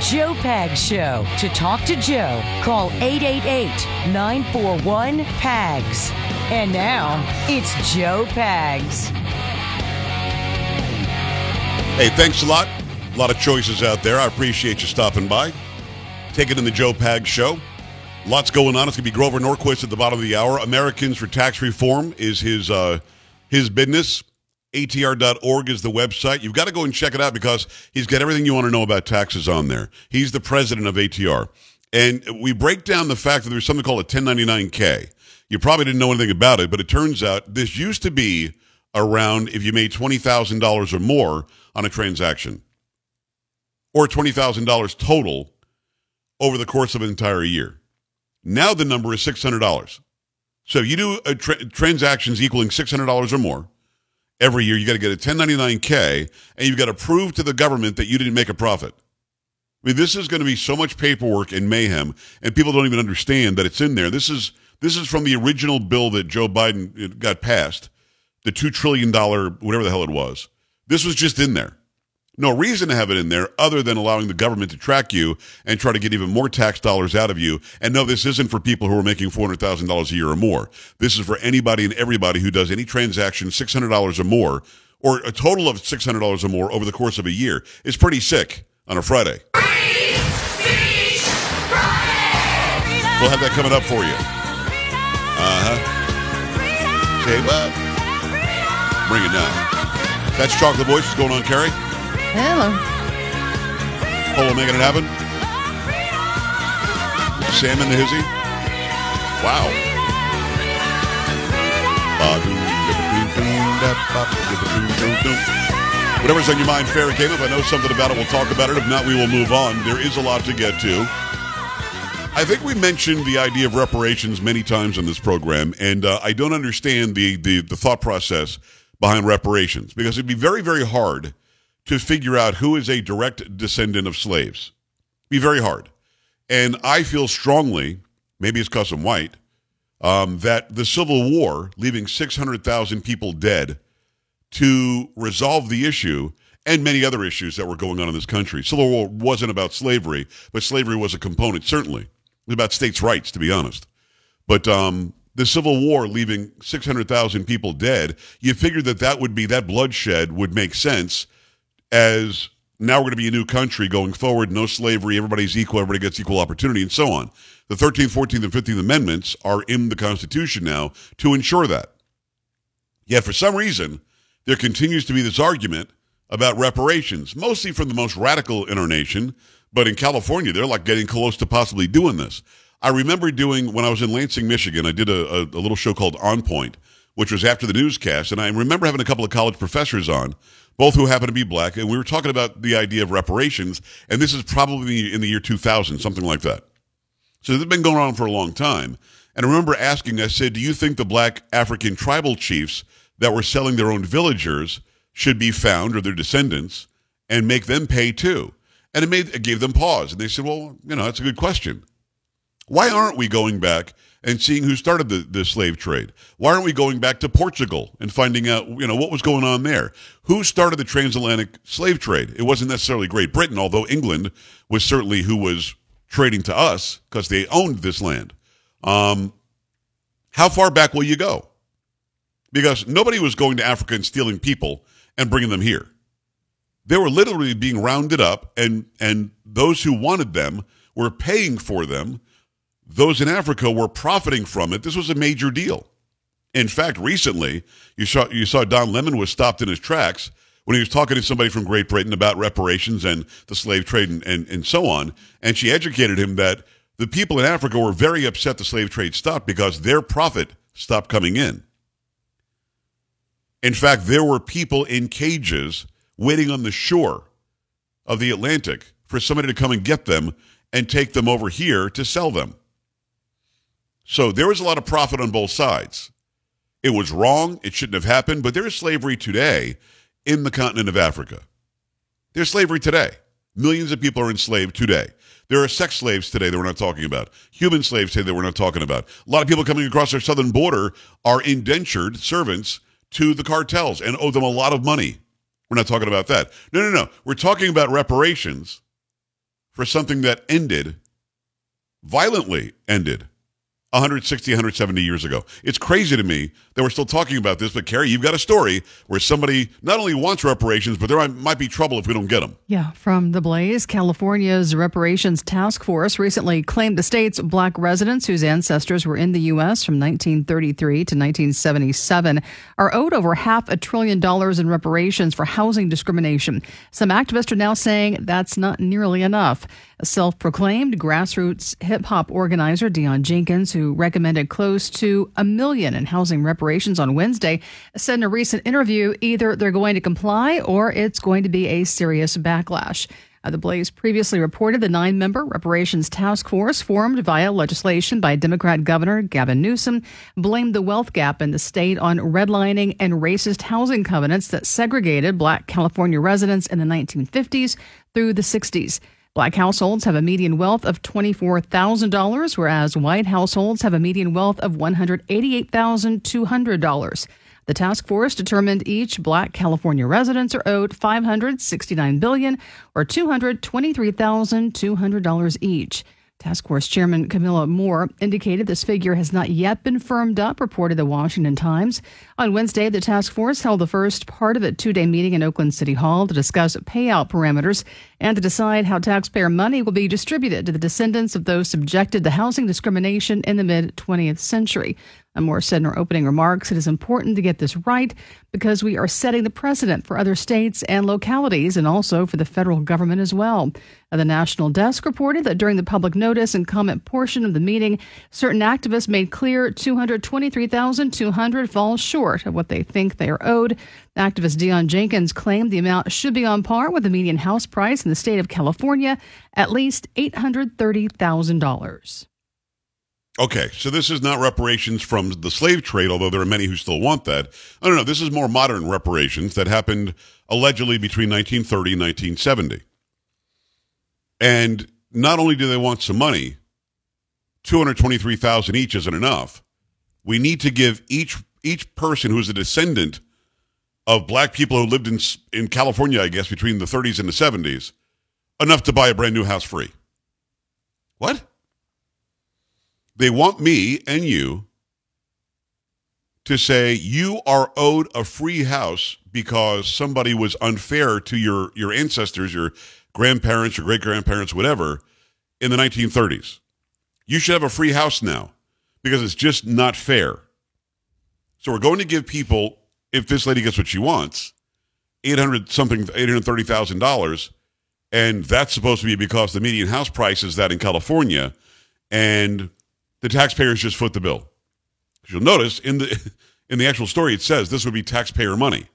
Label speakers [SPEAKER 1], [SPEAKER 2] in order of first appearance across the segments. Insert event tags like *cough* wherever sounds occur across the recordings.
[SPEAKER 1] Joe Pags Show. To talk to Joe, call 888 941 PAGS. And now, it's Joe Pags.
[SPEAKER 2] Hey, thanks a lot. A lot of choices out there. I appreciate you stopping by. Take it in the Joe Pags Show. Lots going on. It's going to be Grover Norquist at the bottom of the hour. Americans for Tax Reform is his uh, his business. ATR.org is the website. You've got to go and check it out because he's got everything you want to know about taxes on there. He's the president of ATR. And we break down the fact that there's something called a 1099K. You probably didn't know anything about it, but it turns out this used to be around if you made $20,000 or more on a transaction or $20,000 total over the course of an entire year. Now the number is $600. So you do tra- transactions equaling $600 or more every year. You got to get a 1099K and you've got to prove to the government that you didn't make a profit. I mean, this is going to be so much paperwork and mayhem, and people don't even understand that it's in there. This is this is from the original bill that Joe Biden uh, got passed, the two trillion dollar whatever the hell it was. This was just in there. No reason to have it in there other than allowing the government to track you and try to get even more tax dollars out of you. And no, this isn't for people who are making $400,000 a year or more. This is for anybody and everybody who does any transaction $600 or more or a total of $600 or more over the course of a year. It's pretty sick on a Friday. We'll have that coming up for you. Uh huh. Say what? Bring it down. That's Chocolate Voice. What's going on, Carrie?
[SPEAKER 3] Hello.
[SPEAKER 2] Polo making it happen. Sam and the Hizzy. Wow. Whatever's on your mind, fair game. If I know something about it, we'll talk about it. If not, we will move on. There is a lot to get to. I think we mentioned the idea of reparations many times on this program, and uh, I don't understand the, the, the thought process behind reparations because it'd be very, very hard to figure out who is a direct descendant of slaves. Be very hard. And I feel strongly, maybe it's because I'm white, um, that the Civil War, leaving 600,000 people dead to resolve the issue and many other issues that were going on in this country. Civil War wasn't about slavery, but slavery was a component, certainly. It was about states' rights, to be honest. But um, the Civil War, leaving 600,000 people dead, you figured that that would be, that bloodshed would make sense as now we're going to be a new country going forward, no slavery, everybody's equal, everybody gets equal opportunity, and so on. The 13th, 14th, and 15th Amendments are in the Constitution now to ensure that. Yet for some reason, there continues to be this argument about reparations, mostly from the most radical in our nation. But in California, they're like getting close to possibly doing this. I remember doing, when I was in Lansing, Michigan, I did a, a, a little show called On Point, which was after the newscast. And I remember having a couple of college professors on both who happened to be black, and we were talking about the idea of reparations, and this is probably in the year 2000, something like that. So this has been going on for a long time. And I remember asking, I said, do you think the black African tribal chiefs that were selling their own villagers should be found or their descendants and make them pay too? And it made it gave them pause. And they said, well, you know, that's a good question. Why aren't we going back and seeing who started the, the slave trade? Why aren't we going back to Portugal and finding out, you know, what was going on there? Who started the transatlantic slave trade? It wasn't necessarily Great Britain, although England was certainly who was trading to us because they owned this land. Um, how far back will you go? Because nobody was going to Africa and stealing people and bringing them here. They were literally being rounded up, and and those who wanted them were paying for them those in Africa were profiting from it. This was a major deal. In fact, recently, you saw, you saw Don Lemon was stopped in his tracks when he was talking to somebody from Great Britain about reparations and the slave trade and, and, and so on. And she educated him that the people in Africa were very upset the slave trade stopped because their profit stopped coming in. In fact, there were people in cages waiting on the shore of the Atlantic for somebody to come and get them and take them over here to sell them. So there was a lot of profit on both sides. It was wrong. It shouldn't have happened. But there is slavery today in the continent of Africa. There's slavery today. Millions of people are enslaved today. There are sex slaves today that we're not talking about. Human slaves today that we're not talking about. A lot of people coming across our southern border are indentured servants to the cartels and owe them a lot of money. We're not talking about that. No, no, no. We're talking about reparations for something that ended, violently ended, 160, 170 years ago. It's crazy to me that we're still talking about this, but Carrie, you've got a story where somebody not only wants reparations, but there might be trouble if we don't get them.
[SPEAKER 3] Yeah, from the Blaze, California's reparations task force recently claimed the state's black residents whose ancestors were in the U.S. from 1933 to 1977 are owed over half a trillion dollars in reparations for housing discrimination. Some activists are now saying that's not nearly enough. Self proclaimed grassroots hip hop organizer, Dion Jenkins, who recommended close to a million in housing reparations on Wednesday, said in a recent interview either they're going to comply or it's going to be a serious backlash. Uh, the Blaze previously reported the nine member reparations task force formed via legislation by Democrat Governor Gavin Newsom blamed the wealth gap in the state on redlining and racist housing covenants that segregated black California residents in the 1950s through the 60s. Black households have a median wealth of $24,000, whereas white households have a median wealth of $188,200. The task force determined each black California residents are owed 569 billion or $223,200 each. Task Force Chairman Kamilah Moore indicated this figure has not yet been firmed up, reported the Washington Times. On Wednesday, the task force held the first part of a two day meeting in Oakland City Hall to discuss payout parameters and to decide how taxpayer money will be distributed to the descendants of those subjected to housing discrimination in the mid 20th century. Moore said in her opening remarks, it is important to get this right because we are setting the precedent for other states and localities and also for the federal government as well. The National Desk reported that during the public notice and comment portion of the meeting, certain activists made clear 223,200 falls short of what they think they are owed. Activist Dion Jenkins claimed the amount should be on par with the median house price in the state of California, at least $830,000.
[SPEAKER 2] Okay, so this is not reparations from the slave trade, although there are many who still want that. I don't know. This is more modern reparations that happened allegedly between 1930 and 1970. And not only do they want some money, 223,000 each isn't enough. We need to give each each person who's a descendant of black people who lived in in California, I guess, between the 30s and the 70s, enough to buy a brand new house free. What? They want me and you to say you are owed a free house because somebody was unfair to your your ancestors, your grandparents, your great grandparents, whatever, in the 1930s. You should have a free house now because it's just not fair. So we're going to give people, if this lady gets what she wants, eight hundred something, eight hundred thirty thousand dollars, and that's supposed to be because the median house price is that in California, and the taxpayers just foot the bill. You'll notice in the *laughs* in the actual story it says this would be taxpayer money.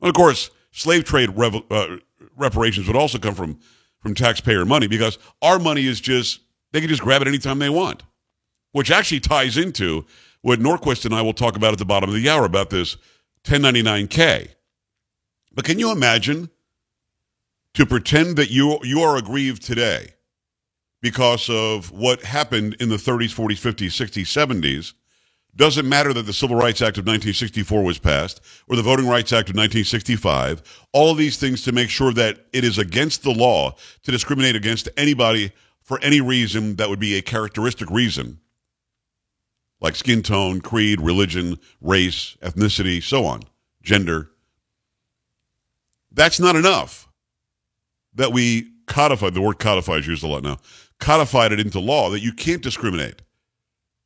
[SPEAKER 2] And of course, slave trade rev, uh, reparations would also come from from taxpayer money because our money is just they can just grab it anytime they want, which actually ties into what Norquist and I will talk about at the bottom of the hour about this 1099K. But can you imagine to pretend that you you are aggrieved today because of what happened in the 30s, 40s, 50s, 60s, 70s? Doesn't matter that the Civil Rights Act of 1964 was passed or the Voting Rights Act of 1965. All of these things to make sure that it is against the law to discriminate against anybody for any reason that would be a characteristic reason, like skin tone, creed, religion, race, ethnicity, so on, gender. That's not enough that we codified, the word codified is used a lot now, codified it into law that you can't discriminate.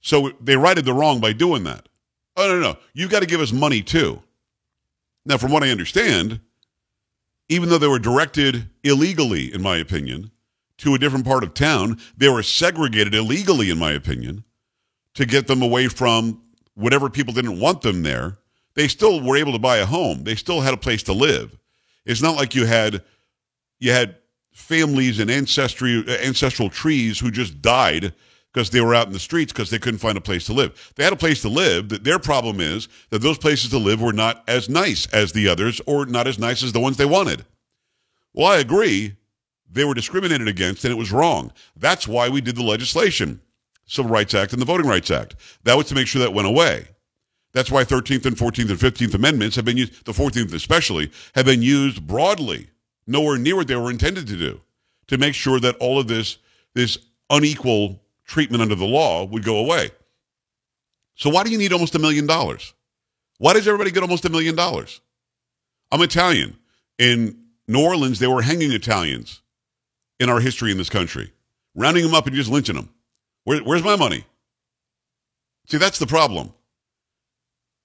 [SPEAKER 2] So they righted the wrong by doing that. Oh, no, no, no. You've got to give us money too. Now, from what I understand, even though they were directed illegally, in my opinion, to a different part of town, they were segregated illegally, in my opinion, to get them away from whatever people didn't want them there. They still were able to buy a home. They still had a place to live. It's not like you had you had families and ancestry ancestral trees who just died because they were out in the streets because they couldn't find a place to live. They had a place to live. Their problem is that those places to live were not as nice as the others or not as nice as the ones they wanted. Well, I agree. They were discriminated against and it was wrong. That's why we did the legislation, Civil Rights Act and the Voting Rights Act. That was to make sure that went away. That's why 13th and 14th and 15th Amendments have been used, the 14th especially, have been used broadly, nowhere near what they were intended to do to make sure that all of this this unequal treatment under the law would go away. So why do you need almost a million dollars? Why does everybody get almost a million dollars? I'm Italian. In New Orleans, they were hanging Italians in our history in this country, rounding them up and just lynching them. Where, where's my money? See, that's the problem.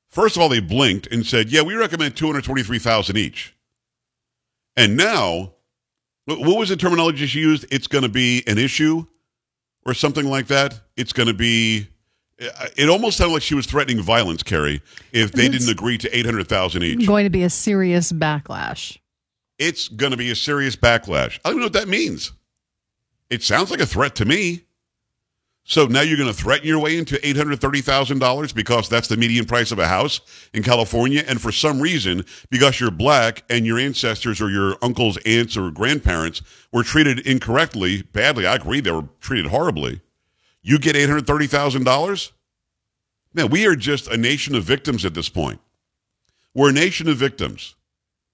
[SPEAKER 2] First of all, they blinked and said, "Yeah, we recommend 223,000 each." And now, what was the terminology she used? It's going to be an issue or something like that. It's going to be uh, it almost sounded like she was threatening violence, Carrie, if they it's didn't agree to 800,000 each.
[SPEAKER 3] Going to be a serious backlash.
[SPEAKER 2] It's going to be a serious backlash. I don't even know what that means. It sounds like a threat to me. So now you're going to threaten your way into $830,000 because that's the median price of a house in California. And for some reason, because you're black and your ancestors or your uncles, aunts, or grandparents were treated incorrectly, badly, I agree, they were treated horribly. You get $830,000? Man, we are just a nation of victims at this point. We're a nation of victims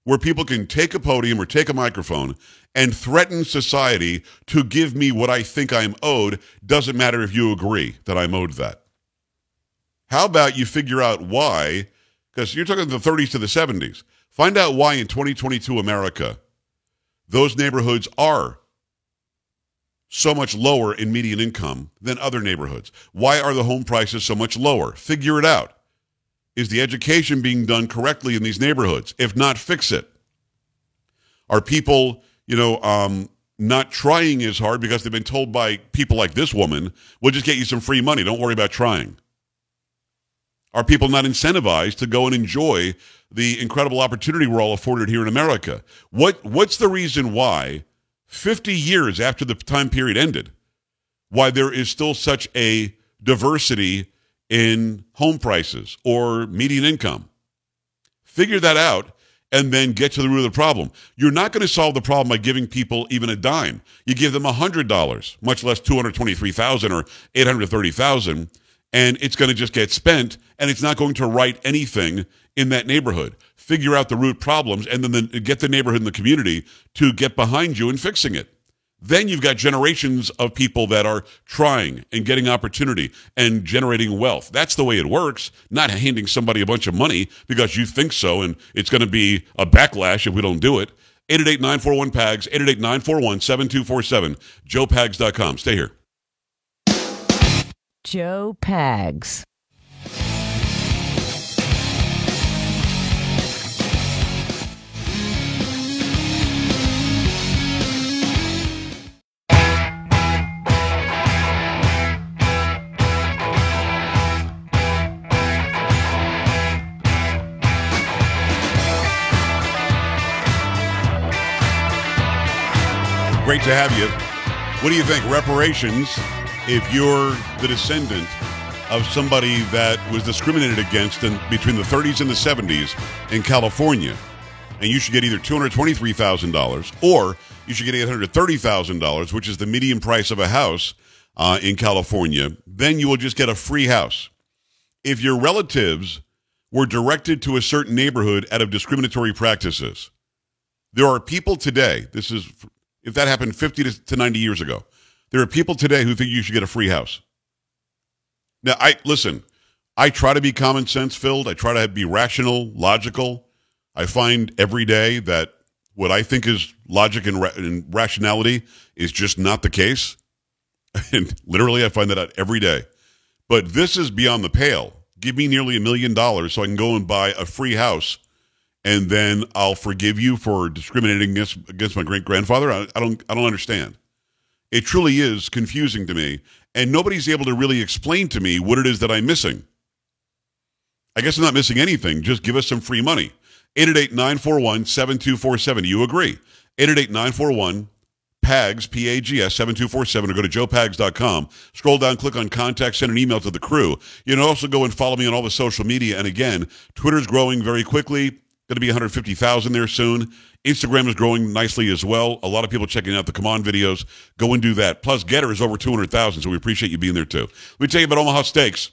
[SPEAKER 2] where people can take a podium or take a microphone and threaten society to give me what I think I'm owed, doesn't matter if you agree that I'm owed that. How about you figure out why, because you're talking the 30s to the 70s, find out why in 2022 America those neighborhoods are so much lower in median income than other neighborhoods. Why are the home prices so much lower? Figure it out. Is the education being done correctly in these neighborhoods? If not, fix it. Are people you know, um, not trying as hard because they've been told by people like this woman, we'll just get you some free money. Don't worry about trying. Are people not incentivized to go and enjoy the incredible opportunity we're all afforded here in America? What what's the reason why 50 years after the time period ended, why there is still such a diversity in home prices or median income? Figure that out and then get to the root of the problem. You're not going to solve the problem by giving people even a dime. You give them $100, much less 223,000 or 830,000, and it's going to just get spent and it's not going to right anything in that neighborhood. Figure out the root problems and then the, get the neighborhood and the community to get behind you in fixing it. Then you've got generations of people that are trying and getting opportunity and generating wealth. That's the way it works, not handing somebody a bunch of money because you think so and it's going to be a backlash if we don't do it. 888-941-PAGS, 888-941-7247, joepags.com. Stay here.
[SPEAKER 1] Joe Pags.
[SPEAKER 2] Great to have you. What do you think? Reparations, if you're the descendant of somebody that was discriminated against in, between the 30s and the 70s in California, and you should get either $223,000 or you should get $830,000, which is the median price of a house uh, in California, then you will just get a free house. If your relatives were directed to a certain neighborhood out of discriminatory practices, there are people today, this is if that happened 50 to 90 years ago. There are people today who think you should get a free house. Now, I listen, I try to be common sense filled. I try to be rational, logical. I find every day that what I think is logic and, ra- and rationality is just not the case. *laughs* And literally, I find that out every day. But this is beyond the pale. Give me nearly a million dollars so I can go and buy a free house and then I'll forgive you for discriminating against against my great grandfather. I, I, don't I don't understand. It truly is confusing to me, and nobody's able to really explain to me what it is that I'm missing. I guess I'm not missing anything. Just give us some free money. 888-941-7247. You agree? 888-941 PAGS, P-A-G-S, 7247, or go to joepags.com. Scroll down, click on contact, send an email to the crew. You can also go and follow me on all the social media. And again, Twitter's growing very quickly. Going to be 150,000 there soon. Instagram is growing nicely as well. A lot of people checking out the Come On videos. Go and do that. Plus, GETTR is over 200,000, so we appreciate you being there too. Let me tell you about Omaha Steaks.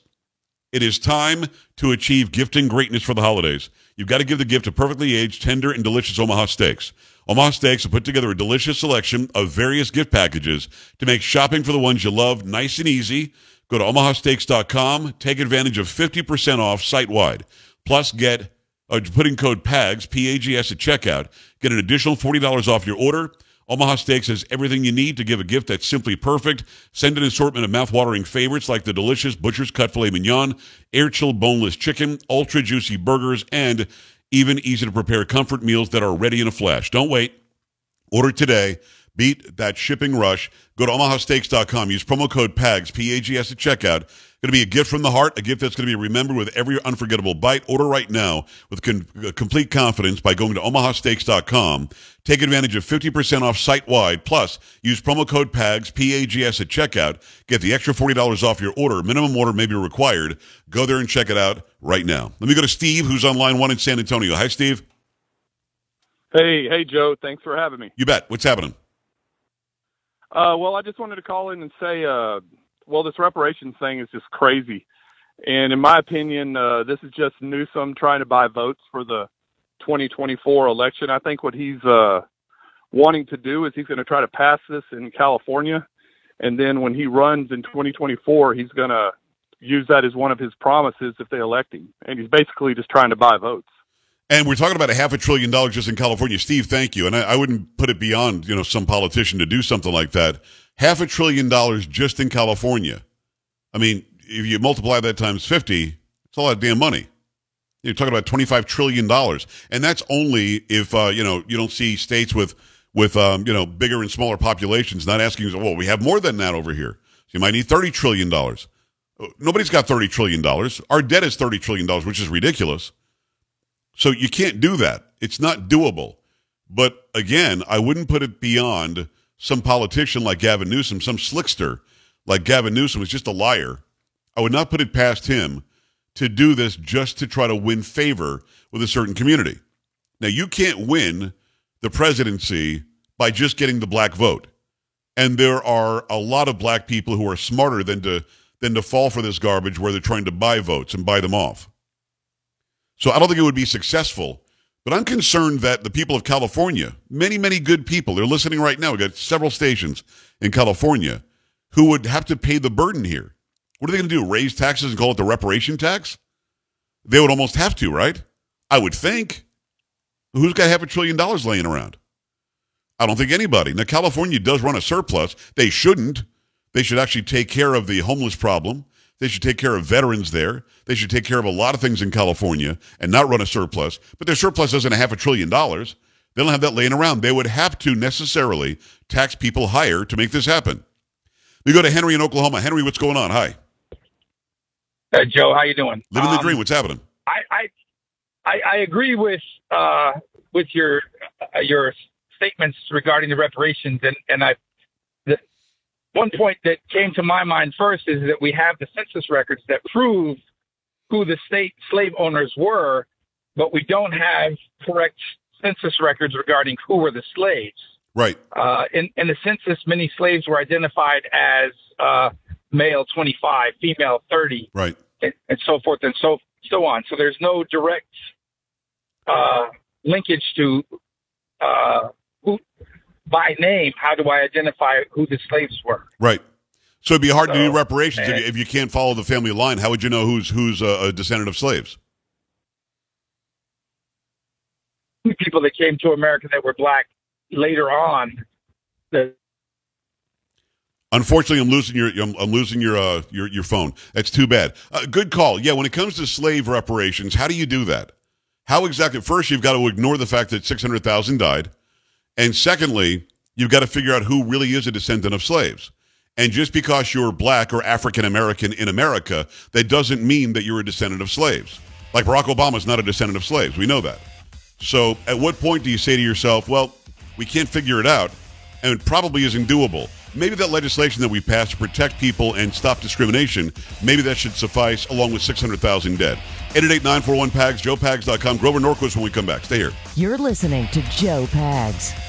[SPEAKER 2] It is time to achieve gifting greatness for the holidays. You've got to give the gift of perfectly aged, tender, and delicious Omaha steaks. Omaha Steaks have put together a delicious selection of various gift packages to make shopping for the ones you love nice and easy. Go to omahasteaks.com, take advantage of 50% off site wide. Plus, get uh, putting code PAGS, P A G S, at checkout. Get an additional $40 off your order. Omaha Steaks has everything you need to give a gift that's simply perfect. Send an assortment of mouth-watering favorites like the delicious Butcher's Cut Filet Mignon, air chilled boneless chicken, ultra juicy burgers, and even easy to prepare comfort meals that are ready in a flash. Don't wait. Order today. Beat that shipping rush. Go to omahasteaks.com. Use promo code PAGS, P-A-G-S at checkout. Going to be a gift from the heart, a gift that's going to be remembered with every unforgettable bite. Order right now with con- uh, complete confidence by going to omahasteaks.com. Take advantage of 50% off site-wide. Plus, use promo code PAGS, P-A-G-S at checkout. Get the extra $40 off your order. Minimum order may be required. Go there and check it out right now. Let me go to Steve, who's on line one in San Antonio. Hi, Steve.
[SPEAKER 4] Hey, hey, Joe. Thanks for having me.
[SPEAKER 2] You bet. What's happening?
[SPEAKER 4] Uh, well, I just wanted to call in and say, uh, well, this reparations thing is just crazy. And in my opinion, uh, this is just Newsom trying to buy votes for the 2024 election. I think what he's uh, wanting to do is he's going to try to pass this in California. And then when he runs in 2024, he's going to use that as one of his promises if they elect him. And he's basically just trying to buy votes.
[SPEAKER 2] And we're talking about a half a trillion dollars just in California. Steve, thank you. And I, I, wouldn't put it beyond, you know, some politician to do something like that. Half a trillion dollars just in California. I mean, if you multiply that times 50, it's a lot of damn money. You're talking about $25 trillion. And that's only if, uh, you know, you don't see states with, with um, you know, bigger and smaller populations not asking, well, we have more than that over here. So you might need $30 trillion. Nobody's got $30 trillion. Our debt is $30 trillion, which is ridiculous. So you can't do that. It's not doable. But again, I wouldn't put it beyond some politician like Gavin Newsom, some slickster like Gavin Newsom is just a liar. I would not put it past him to do this just to try to win favor with a certain community. Now, you can't win the presidency by just getting the black vote. And there are a lot of black people who are smarter than to than to fall for this garbage where they're trying to buy votes and buy them off. So I don't think it would be successful. But I'm concerned that the people of California, many, many good people, they're listening right now. We've got several stations in California who would have to pay the burden here. What are they going to do? Raise taxes and call it the reparation tax? They would almost have to, right? I would think. Who's got half a trillion dollars laying around? I don't think anybody. Now, California does run a surplus. They shouldn't. They should actually take care of the homeless problem. They should take care of veterans there. They should take care of a lot of things in California and not run a surplus. But their surplus isn't a half a trillion dollars. They don't have that laying around. They would have to necessarily tax people higher to make this happen. We go to Henry in Oklahoma. Henry, what's going on? Hi.
[SPEAKER 5] Hey, Joe, how you doing?
[SPEAKER 2] Living um, the dream. What's happening?
[SPEAKER 5] I I, I agree with uh, with your uh, your statements regarding the reparations, and and I one point that came to my mind first is that we have the census records that prove who the state slave owners were, but we don't have correct census records regarding who were the slaves.
[SPEAKER 2] Right.
[SPEAKER 5] Uh, in, in the census, many slaves were identified as uh, male 25, female 30,
[SPEAKER 2] right,
[SPEAKER 5] and, and, so forth and so so on. So there's no direct uh, linkage to uh, who by name, how do I identify who the slaves were?
[SPEAKER 2] Right. So it'd be hard so, to do reparations if you, if you, can't follow the family line. How would you know who's who's a, a descendant of slaves?
[SPEAKER 5] People that came to America that were black later on. The
[SPEAKER 2] Unfortunately, I'm losing your I'm, I'm losing your uh, your your phone. That's too bad. Uh, good call. Yeah, when it comes to slave reparations, how do you do that? How exactly? First, you've got to ignore the fact that 600,000 died. And secondly, you've got to figure out who really is a descendant of slaves. And just because you're black or African American in America, that doesn't mean that you're a descendant of slaves. Like Barack Obama is not a descendant of slaves. We know that. So at what point do you say to yourself, well, we can't figure it out, and it probably isn't doable? Maybe that legislation that we passed to protect people and stop discrimination, maybe that should suffice along with 600,000 dead. 888-941-PAGS, joepags.com. Grover Norquist when we come back. Stay here.
[SPEAKER 1] You're listening to Joe Pags.